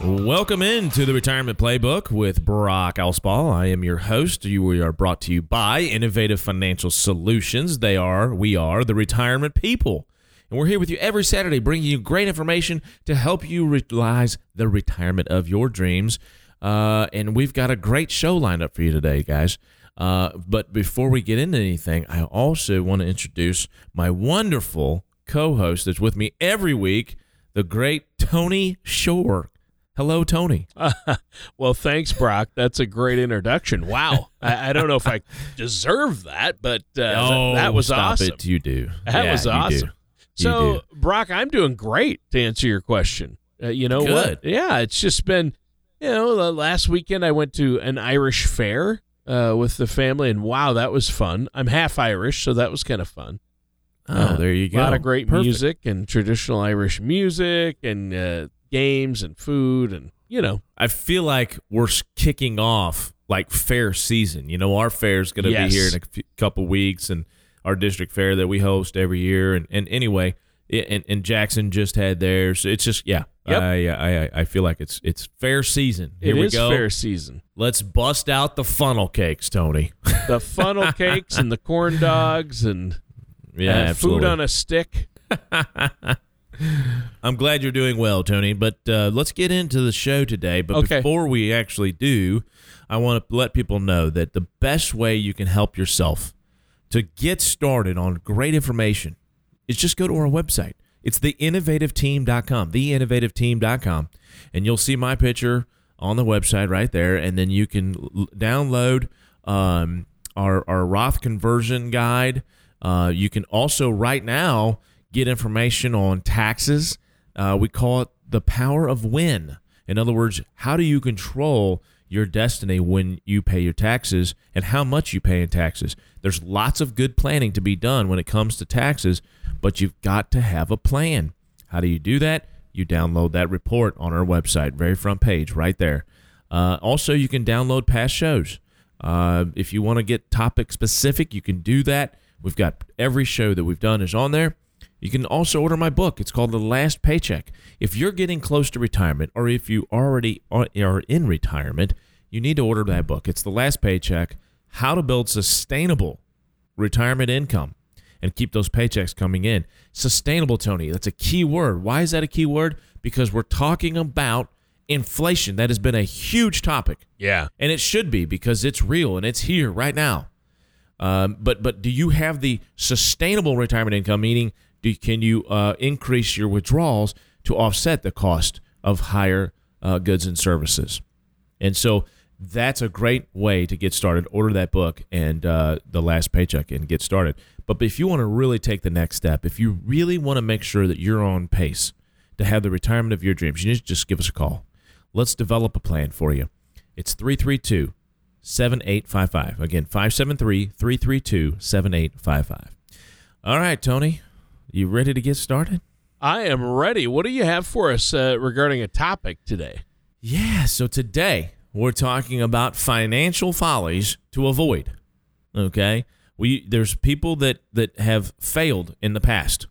Welcome into the Retirement Playbook with Brock Allspaw. I am your host. We are brought to you by Innovative Financial Solutions. They are, we are the retirement people. And we're here with you every Saturday, bringing you great information to help you realize the retirement of your dreams. Uh, and we've got a great show lined up for you today, guys. Uh, but before we get into anything, I also want to introduce my wonderful co host that's with me every week, the great Tony Shore. Hello, Tony. Uh, well, thanks, Brock. That's a great introduction. Wow. I, I, don't know if I deserve that, but uh, oh, that, that, was awesome. It. You do. That yeah, was awesome. So. Brock, I'm doing great to answer your question. Uh, you know Good. what? Yeah, it's just been, you know, the last weekend I went to an Irish fair uh, with the family, and wow, that was fun. I'm half Irish, so that was kind of fun. Oh, there you go. A lot of great Perfect. music and traditional Irish music and uh, games and food and you know. I feel like we're kicking off like fair season. You know, our fair is going to Yes. be here in a few, couple weeks, and our district fair that we host every year. And, and anyway, and, and Jackson just had theirs. It's just yeah, Yep. I, I I- feel like it's it's fair season. Here It we is go. fair season. Let's bust out the funnel cakes, Tony. The funnel cakes and the corn dogs and yeah, uh, food on a stick. I'm glad you're doing well, Tony. But uh, let's get into the show today. But Okay. before we actually do, I want to let people know that the best way you can help yourself to get started on great information is just go to our website. It's theinnovativeteam.com, theinnovativeteam.com, and you'll see my picture on the website right there. And then you can l- download um, our, our Roth conversion guide. Uh, you can also, right now, get information on taxes. Uh, we call it the power of when. In other words, how do you control your destiny when you pay your taxes and how much you pay in taxes? There's lots of good planning to be done when it comes to taxes, but you've got to have a plan. How do you do that? You download that report on our website, very front page, right there. Uh, also, you can download past shows. Uh, if you want to get topic specific, you can do that. We've got every show that we've done is on there. You can also order my book. It's called The Last Paycheck. If you're getting close to retirement, or if you already are in retirement, you need to order that book. It's The Last Paycheck How to Build Sustainable Retirement Income and Keep Those Paychecks Coming In. Sustainable, Tony, that's a key word. Why is that a key word? Because we're talking about inflation. That has been a huge topic. Yeah. And it should be because it's real and it's here right now. Um, but but do you have the sustainable retirement income? Meaning, do can you uh, increase your withdrawals to offset the cost of higher uh, goods and services? And so that's a great way to get started. Order that book and uh, the last paycheck and get started. But if you want to really take the next step, if you really want to make sure that you're on pace to have the retirement of your dreams, you need to just give us a call. Let's develop a plan for you. It's 332 7855. Again, 573 332 7855. All right, Tony, you ready to get started? I am ready. What do you have for us uh, regarding a topic today? Yeah, so today we're talking about financial follies to avoid. Okay? We there's people that that have failed in the past.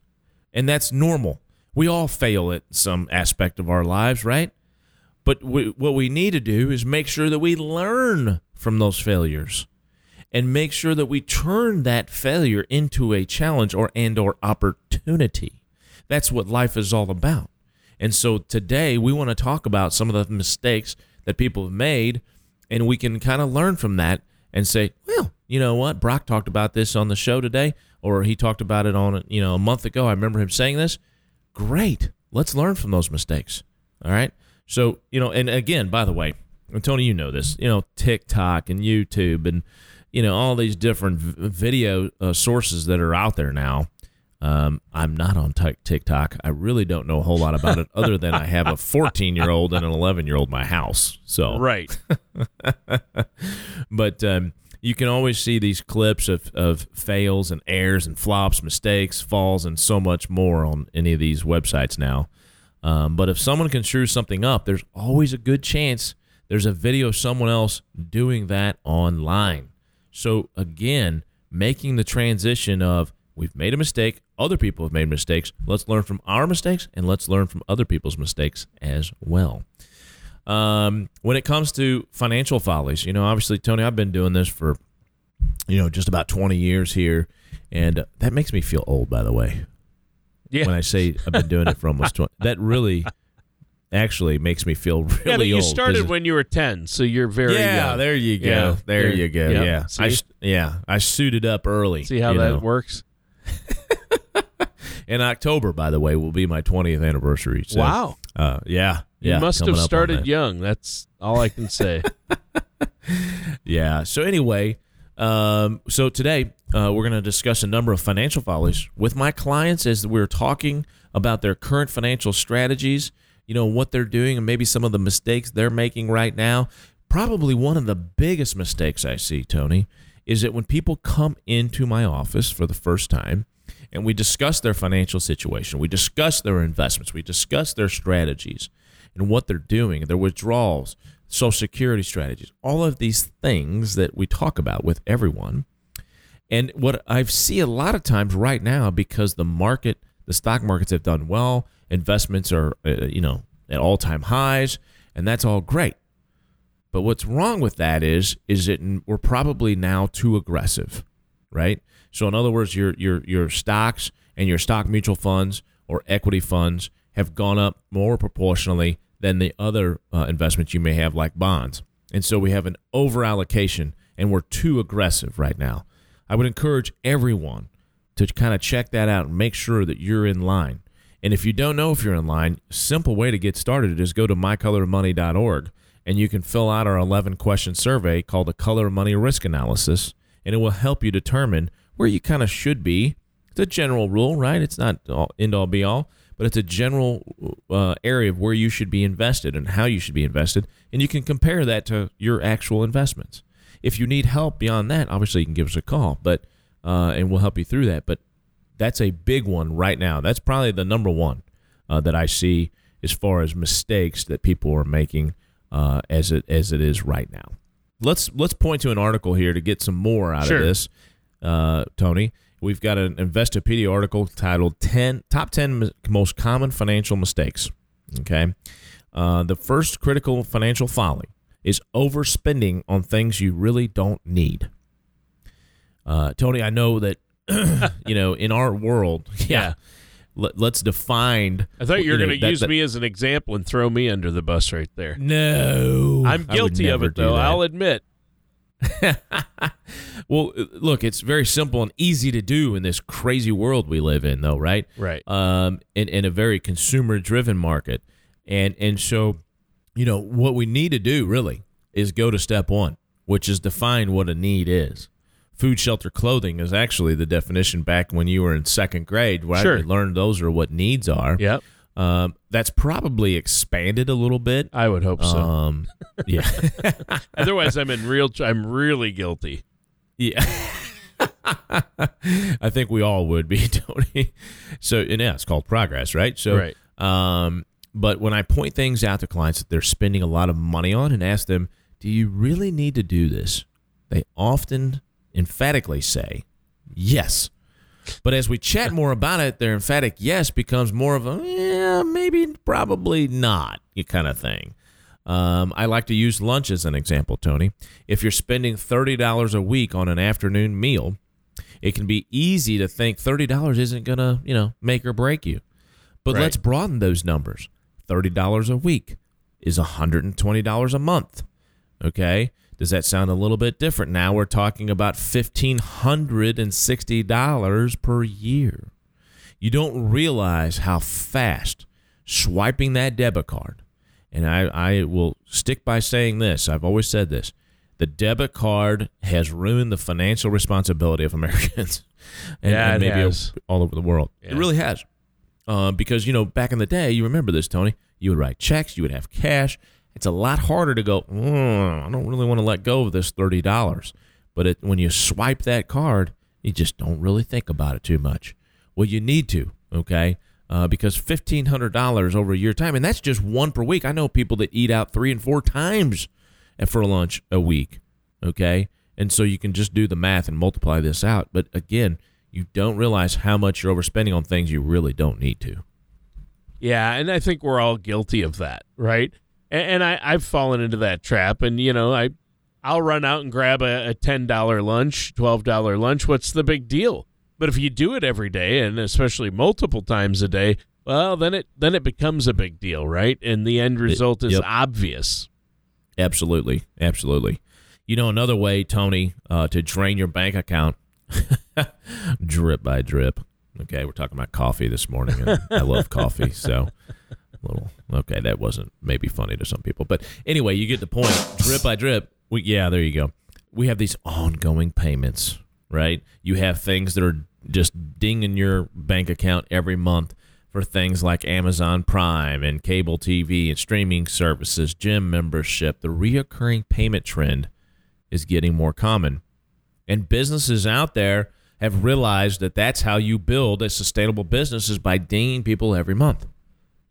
And that's normal. We all fail at some aspect of our lives, right? But we, what we need to do is make sure that we learn from those failures and make sure that we turn that failure into a challenge or and or opportunity. That's what life is all about. And so today we want to talk about some of the mistakes that people have made and we can kind of learn from that and say, well, you know what? Brock talked about this on the show today. or he talked about it on you know a month ago. I remember him saying this. Great, let's learn from those mistakes. All right. So you know, and again, by the way, and Tony, you know this. You know, TikTok and YouTube and you know all these different video uh, sources that are out there now. Um, I'm not on t- TikTok. I really don't know a whole lot about it, other than I have a 14 year old and an 11 year old in my house. So Right. but um, you can always see these clips of, of fails and errors and flops, mistakes, falls, and so much more on any of these websites now. Um, but if someone can screw something up, there's always a good chance there's a video of someone else doing that online. So again, making the transition of we've made a mistake, other people have made mistakes. Let's learn from our mistakes and let's learn from other people's mistakes as well. Um, when it comes to financial follies, you know, obviously, Tony, I've been doing this for, you know, just about 20 years here. And that makes me feel old, by the way. Yeah. When I say I've been doing it for almost 20, that really actually makes me feel really yeah, but you old. started when you were 10, so you're very yeah, young. there you go. Yeah, there there- you go. Yeah, See? I yeah, I suited up early. See how that know. works? In October, by the way, will be my 20th anniversary. So, wow. Uh, yeah. You yeah, must have started that. young. That's all I can say. Yeah. So anyway, um, so today uh, we're going to discuss a number of financial follies with my clients as we're talking about their current financial strategies. You know what they're doing and maybe some of the mistakes they're making right now. Probably one of the biggest mistakes I see, Tony, is that when people come into my office for the first time and we discuss their financial situation, we discuss their investments, we discuss their strategies and what they're doing, their withdrawals, social security strategies, all of these things that we talk about with everyone. And what I see a lot of times right now, because the market, the stock markets have done well, investments are, uh, you know, at all time highs, and that's all great. But what's wrong with that is, is that we're probably now too aggressive, right? So in other words, your your your stocks and your stock mutual funds or equity funds have gone up more proportionally than the other uh, investments you may have, like bonds. And so we have an over allocation, and we're too aggressive right now. I would encourage everyone to kind of check that out and make sure that you're in line. And if you don't know if you're in line, simple way to get started is go to mycolormoney.org and you can fill out our 11 question survey called the Color of Money Risk Analysis, and it will help you determine where you kind of should be. It's a general rule, right? It's not all, end all be all, but it's a general uh, area of where you should be invested and how you should be invested, and you can compare that to your actual investments. If you need help beyond that, obviously you can give us a call, but uh, and we'll help you through that. But that's a big one right now. That's probably the number one uh, that I see as far as mistakes that people are making uh, as it as it is right now. Let's let's point to an article here to get some more out Sure. of this, uh, Tony. We've got an Investopedia article titled 10 Top 10 Most Common Financial Mistakes. Okay. Uh, the first critical financial folly is overspending on things you really don't need. Uh, Tony, I know that, you know, in our world, yeah, Yeah. Let, let's define. I thought you were going to use that- me as an example and throw me under the bus right there. No. I'm guilty of it, though. that. I'll admit. well, uh, look, it's very simple and easy to do in this crazy world we live in, though, right? Right. Um, in, in a very consumer-driven market, and and so, you know, what we need to do really is go to step one, which is define what a need is. Food, shelter, clothing is actually the definition back when you were in second grade, right? Sure. We learned those are what needs are. Yep. Um, that's probably expanded a little bit. I would hope so. Um, yeah. Otherwise, I'm in real. I'm really guilty. Yeah. I think we all would be, Tony. So, and yeah, it's called progress, right? So, Right. um, but when I point things out to clients that they're spending a lot of money on and ask them, do you really need to do this? They often emphatically say, yes. But as we chat more about it, their emphatic yes becomes more of a, yeah, maybe, probably not, kind of thing. Um, I like to use lunch as an example, Tony. If you're spending $30 a week on an afternoon meal, it can be easy to think $30 isn't going to, you know, make or break you. But Right. let's broaden those numbers. $30 a week is $120 a month. Okay? Does that sound a little bit different? Now we're talking about $1,560 per year. You don't realize how fast swiping that debit card, and I, I will stick by saying this, I've always said this the debit card has ruined the financial responsibility of Americans. and, Yeah, and maybe all over the world. It really has. Uh, because, you know, back in the day, you remember this, Tony, you would write checks, you would have cash. It's a lot harder to go, "Mm, I don't really want to let go of this $30. But it, when you swipe that card, you just don't really think about it too much. Well, you need to, okay? Uh, because $1,500 over a year time, and that's just one per week. I know people that eat out three and four times for lunch a week, okay? And so you can just do the math and multiply this out. But again, you don't realize how much you're overspending on things you really don't need to. Yeah, and I think we're all guilty of that, right? And, and I, I've fallen into that trap. And you know, I, I'll run out and grab a, a ten dollar lunch, twelve dollar lunch. What's the big deal? But if you do it every day, and especially multiple times a day, well, then it then it becomes a big deal, right? And the end result is yep. obvious. Absolutely, absolutely. You know, another way, Tony, uh, to drain your bank account, drip by drip. Okay, we're talking about coffee this morning, and I love coffee, so little okay. That wasn't maybe funny to some people, but anyway, you get the point. Drip by drip. We, yeah, there you go. We have these ongoing payments, right? You have things that are just dinging your bank account every month for things like Amazon Prime and cable TV and streaming services, gym membership. The reoccurring payment trend is getting more common. And businesses out there have realized that that's how you build a sustainable business is by dinging people every month.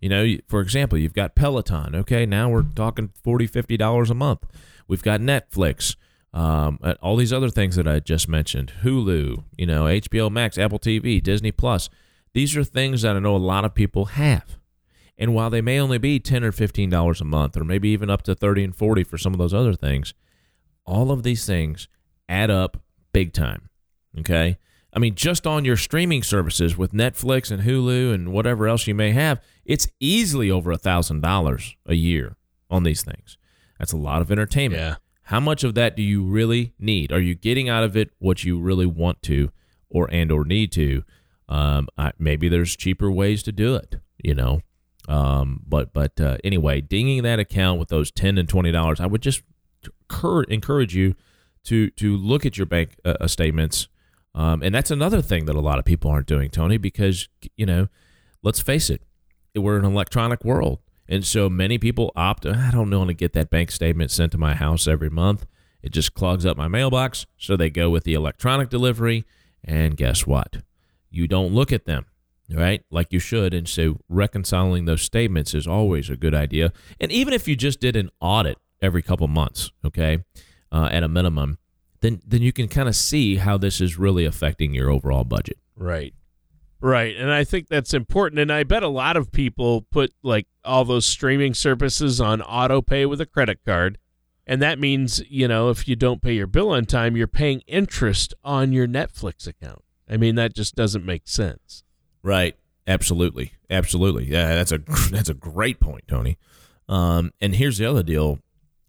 You know, for example, you've got Peloton. Okay, now we're talking $40, $50 a month. We've got Netflix, um, uh, all these other things that I just mentioned Hulu, you know, HBO Max, Apple TV, Disney Plus. These are things that I know a lot of people have. And while they may only be 10 or $15 a month, or maybe even up to 30 and 40 for some of those other things, all of these things add up big time. Okay. I mean, just on your streaming services with Netflix and Hulu and whatever else you may have, it's easily over a thousand dollars a year on these things. That's a lot of entertainment. Yeah. How much of that do you really need? Are you getting out of it what you really want to, or and or need to? Um, I, maybe there's cheaper ways to do it. You know, um, but but uh, anyway, dinging that account with those ten and twenty dollars, I would just cur- encourage you to to look at your bank uh, uh, statements. Um, and that's another thing that a lot of people aren't doing, Tony, because you know, let's face it, we're an electronic world, and so many people opt. I don't want to get that bank statement sent to my house every month. It just clogs up my mailbox, so they go with the electronic delivery. And guess what? You don't look at them, right? Like you should. And so reconciling those statements is always a good idea. And even if you just did an audit every couple months, okay, uh, at a minimum, then then you can kind of see how this is really affecting your overall budget. Right. Right. And I think that's important. And I bet a lot of people put like all those streaming services on auto pay with a credit card. And that means, you know, if you don't pay your bill on time, you're paying interest on your Netflix account. I mean, that just doesn't make sense. Right. Absolutely. Absolutely. Yeah, that's a that's a great point, Tony. Um, and here's the other deal.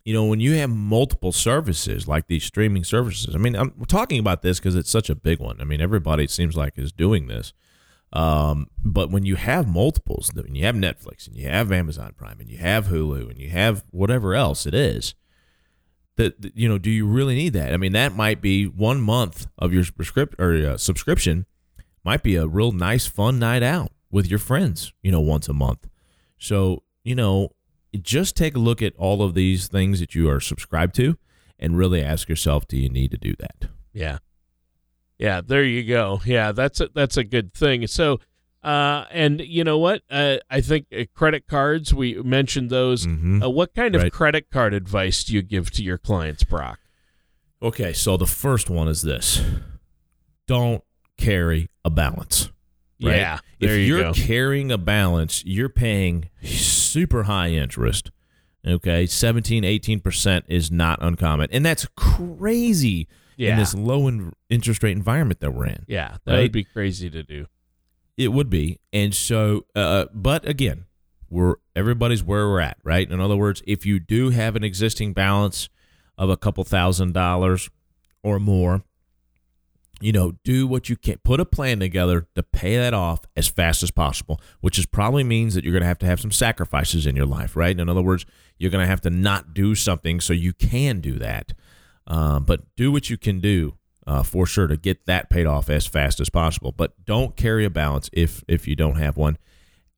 You know, when you have multiple services like these streaming services, I mean, I'm we're talking about this because it's such a big one. I mean, everybody seems like is doing this. Um, but when you have multiples, when you have Netflix and you have Amazon Prime and you have Hulu and you have whatever else it is, that that, you know, do you really need that? I mean, that might be one month of your prescript or uh, subscription might be a real nice fun night out with your friends, you know, once a month. So, you know, just take a look at all of these things that you are subscribed to and really ask yourself, do you need to do that? Yeah. Yeah, there you go. Yeah, that's a, that's a good thing. So, uh, and you know what? Uh, I think uh, credit cards. We mentioned those. Mhm. Uh, what kind of Right. credit card advice do you give to your clients, Brock? Okay, so the first one is this don't carry a balance. Right? Yeah, if you you're go. carrying a balance, you're paying super high interest. Okay, 17, 18% is not uncommon. And that's crazy Yeah. in this low in- interest rate environment that we're in. Yeah, that Right? would be crazy to do. It would be. And so, uh, but again, we're everybody's where we're at, right? In other words, if you do have an existing balance, of a couple thousand dollars or more, you know, do what you can. Put a plan together to pay that off as fast as possible, which is probably means that you're going to have to have some sacrifices in your life, right? In other words, you're going to have to not do something so you can do that. Um, but do what you can do uh, for sure to get that paid off as fast as possible. But don't carry a balance if if you don't have one.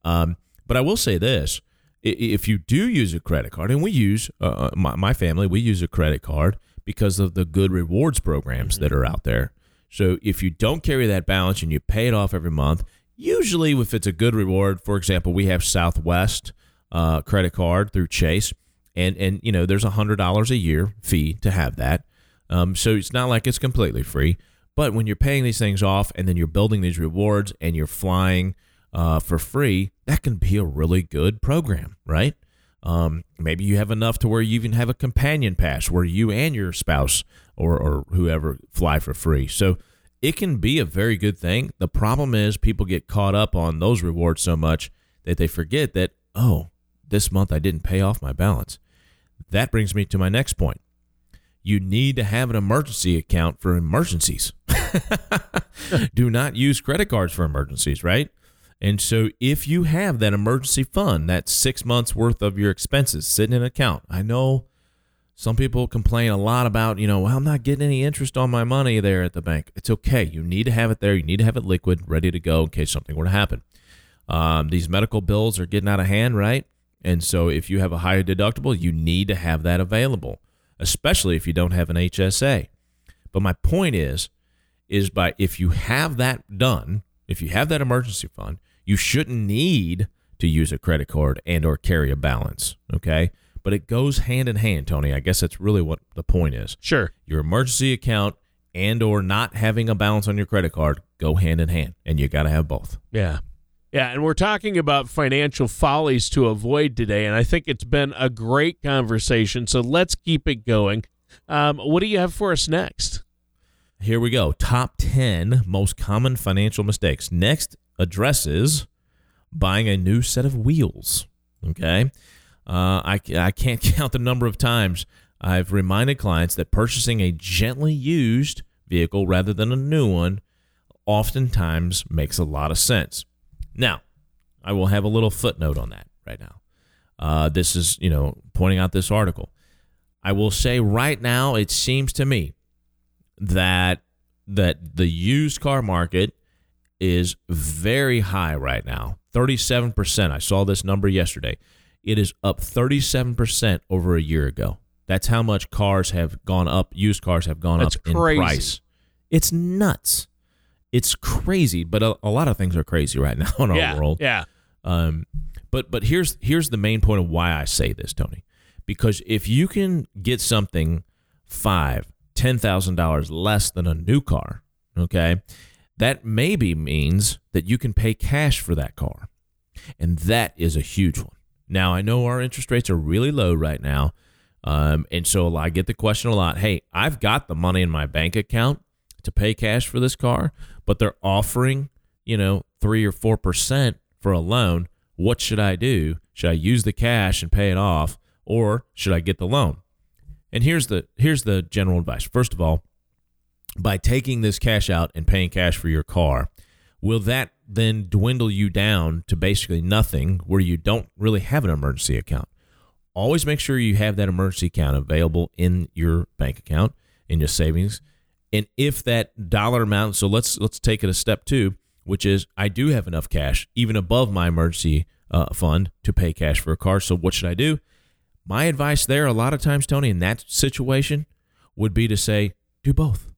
Um, but I will say this: if you do use a credit card, and we use uh, uh, my, my family, we use a credit card because of the good rewards programs that are out there. So if you don't carry that balance and you pay it off every month, usually if it's a good reward, for example, we have Southwest uh, credit card through Chase, and and you know there's a hundred dollars a year fee to have that. Um, so it's not like it's completely free. But when you're paying these things off and then you're building these rewards and you're flying uh, for free, that can be a really good program, right? Um, maybe you have enough to where you even have a companion pass where you and your spouse or, or whoever fly for free. So it can be a very good thing. The problem is people get caught up on those rewards so much that they forget that, oh, this month I didn't pay off my balance. That brings me to my next point. You need to have an emergency account for emergencies. Do not use credit cards for emergencies, right? And so if you have that emergency fund, that six months worth of your expenses sitting in an account, I know some people complain a lot about, you know, well, I'm not getting any interest on my money there at the bank. It's okay. You need to have it there. You need to have it liquid, ready to go in case something were to happen. Um, these medical bills are getting out of hand, right? And so if you have a higher deductible, you need to have that available, especially if you don't have an HSA. But my point is, is by if you have that done, if you have that emergency fund, you shouldn't need to use a credit card and or carry a balance, okay? But it goes hand in hand, Tony. I guess that's really what the point is. Sure. Your emergency account and or not having a balance on your credit card go hand in hand, and you got to have both. Yeah. Yeah, and we're talking about financial follies to avoid today, and I think it's been a great conversation. So let's keep it going. Um, what do you have for us next? Here we go. Top 10 most common financial mistakes. Next addresses buying a new set of wheels. Okay. Uh, I, I can't count the number of times I've reminded clients that purchasing a gently used vehicle rather than a new one oftentimes makes a lot of sense. Now, I will have a little footnote on that right now. Uh, this is, you know, pointing out this article. I will say right now, it seems to me that that the used car market is very high right now 37%. I saw this number yesterday. It is up 37% over a year ago. That's how much cars have gone up, used cars have gone That's up crazy. in price. It's nuts. It's crazy, but a, a lot of things are crazy right now in our yeah, world. Yeah. Um, but but here's here's the main point of why I say this, Tony, because if you can get something five, ten thousand dollars less than a new car, okay, that maybe means that you can pay cash for that car. And that is a huge one. Now, I know our interest rates are really low right now. Um, and so I get the question a lot hey, I've got the money in my bank account to pay cash for this car, but they're offering, you know, three or 4% for a loan. What should I do? Should I use the cash and pay it off, or should I get the loan? And here's the here's the general advice. First of all, by taking this cash out and paying cash for your car, will that then dwindle you down to basically nothing where you don't really have an emergency account? Always make sure you have that emergency account available in your bank account, in your savings. And if that dollar amount, so let's let's take it a step two, which is I do have enough cash, even above my emergency uh, fund, to pay cash for a car. So what should I do? My advice there, a lot of times, Tony, in that situation, would be to say do both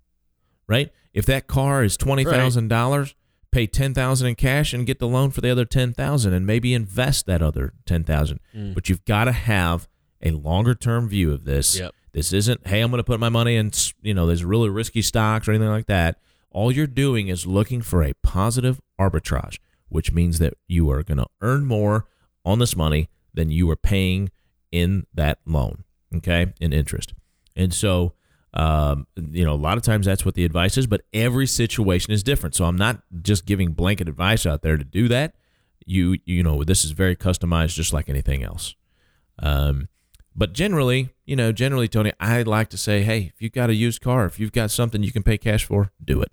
right? If that car is twenty thousand dollars, pay ten thousand in cash and get the loan for the other ten thousand, and maybe invest that other ten thousand. Mm. But you've got to have a longer term view of this. Yep. This isn't, hey, I'm going to put my money in, you know, there's really risky stocks or anything like that. All you're doing is looking for a positive arbitrage, which means that you are going to earn more on this money than you are paying in that loan, okay, in interest. And so um, you know, a lot of times that's what the advice is, but every situation is different. So I'm not just giving blanket advice out there to do that. You you know, this is very customized, just like anything else. Um, But generally, you know, generally, Tony, I like to say, hey, if you've got a used car, if you've got something you can pay cash for, do it.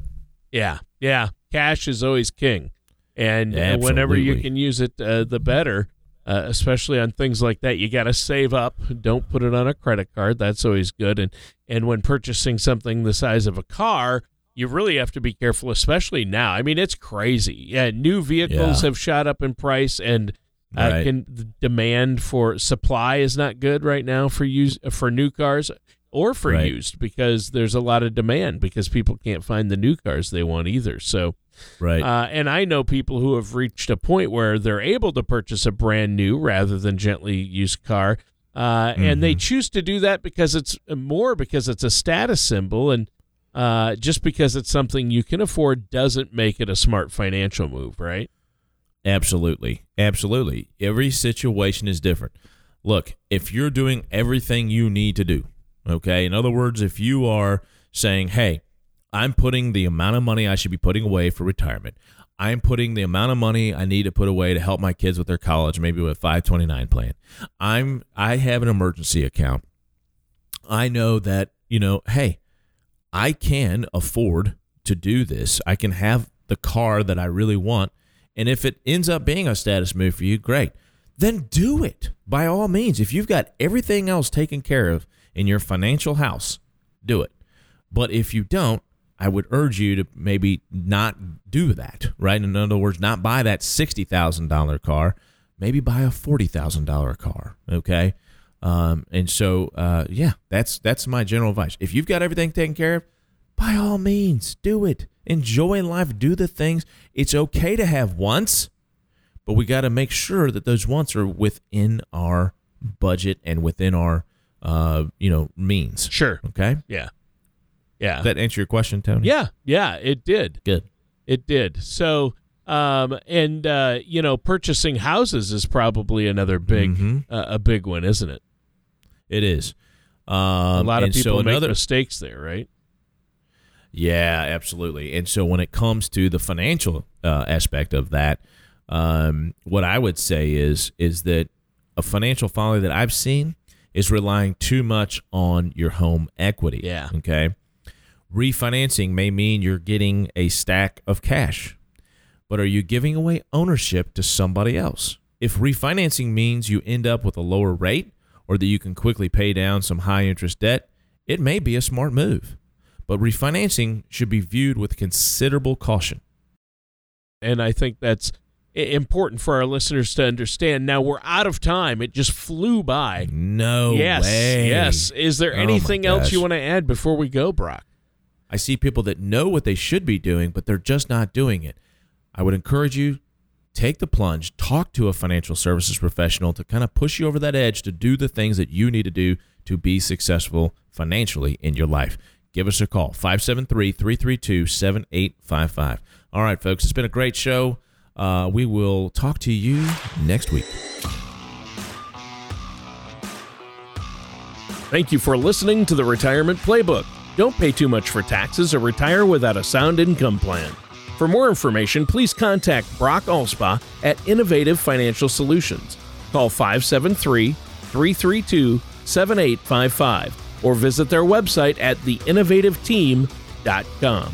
Yeah, yeah. Cash is always king, and uh, whenever you can use it, uh, the better. Uh, especially on things like that, you got to save up. Don't put it on a credit card. That's always good. And and when purchasing something the size of a car, you really have to be careful, especially now. I mean, it's crazy. Yeah, new vehicles Yeah. have shot up in price, and uh, Right. can the demand for supply is not good right now for use for new cars or for Right. used because there's a lot of demand because people can't find the new cars they want either. So, Right. uh, and I know people who have reached a point where they're able to purchase a brand new rather than gently used car. Uh, And they choose to do that because it's more because it's a status symbol. And uh, just because it's something you can afford doesn't make it a smart financial move, right? Absolutely. Absolutely. Every situation is different. Look, if you're doing everything you need to do, okay, in other words, if you are saying, hey, I'm putting the amount of money I should be putting away for retirement, I'm putting the amount of money I need to put away to help my kids with their college, maybe with a 529 plan. I'm I have an emergency account. I know that, you know, hey, I can afford to do this. I can have the car that I really want. And if it ends up being a status move for you, great. Then do it by all means. If you've got everything else taken care of in your financial house, do it. But if you don't, I would urge you to maybe not do that, right? In other words, not buy that $60,000 car, maybe buy a $40,000 car, okay? Um, and so, uh, yeah, that's that's my general advice. If you've got everything taken care of, by all means, do it. Enjoy life. Do the things. It's okay to have wants, but we got to make sure that those wants are within our budget and within our, uh, you know, means. Sure. Okay. Yeah. Yeah. Does that answer your question, Tony? yeah. Yeah. It did. Good. It did. So, um, and uh, you know, purchasing houses is probably another big, Mhm. uh, a big one, isn't it? It is. Um, a lot of people so make another, mistakes there, right? Yeah, absolutely. And so when it comes to the financial uh, aspect of that, um, what I would say is is that a financial folly that I've seen is relying too much on your home equity. Yeah. Okay. Refinancing may mean you're getting a stack of cash, but are you giving away ownership to somebody else? If refinancing means you end up with a lower rate or that you can quickly pay down some high interest debt, it may be a smart move. But refinancing should be viewed with considerable caution. And I think that's i- important for our listeners to understand. Now we're out of time. It just flew by. No yes. way. Yes. Is there Oh anything else you want to add before we go, Brock? I see people that know what they should be doing, but they're just not doing it. I would encourage you take the plunge, talk to a financial services professional to kind of push you over that edge to do the things that you need to do to be successful financially in your life. Give us a call 573-332-7855. All right, folks, it's been a great show. Uh, we will talk to you next week. Thank you for listening to the Retirement Playbook. Don't pay too much for taxes or retire without a sound income plan. For more information, please contact Brock Allspaw at Innovative Financial Solutions. Call 573 332 7855 or visit their website at theinnovativeteam.com.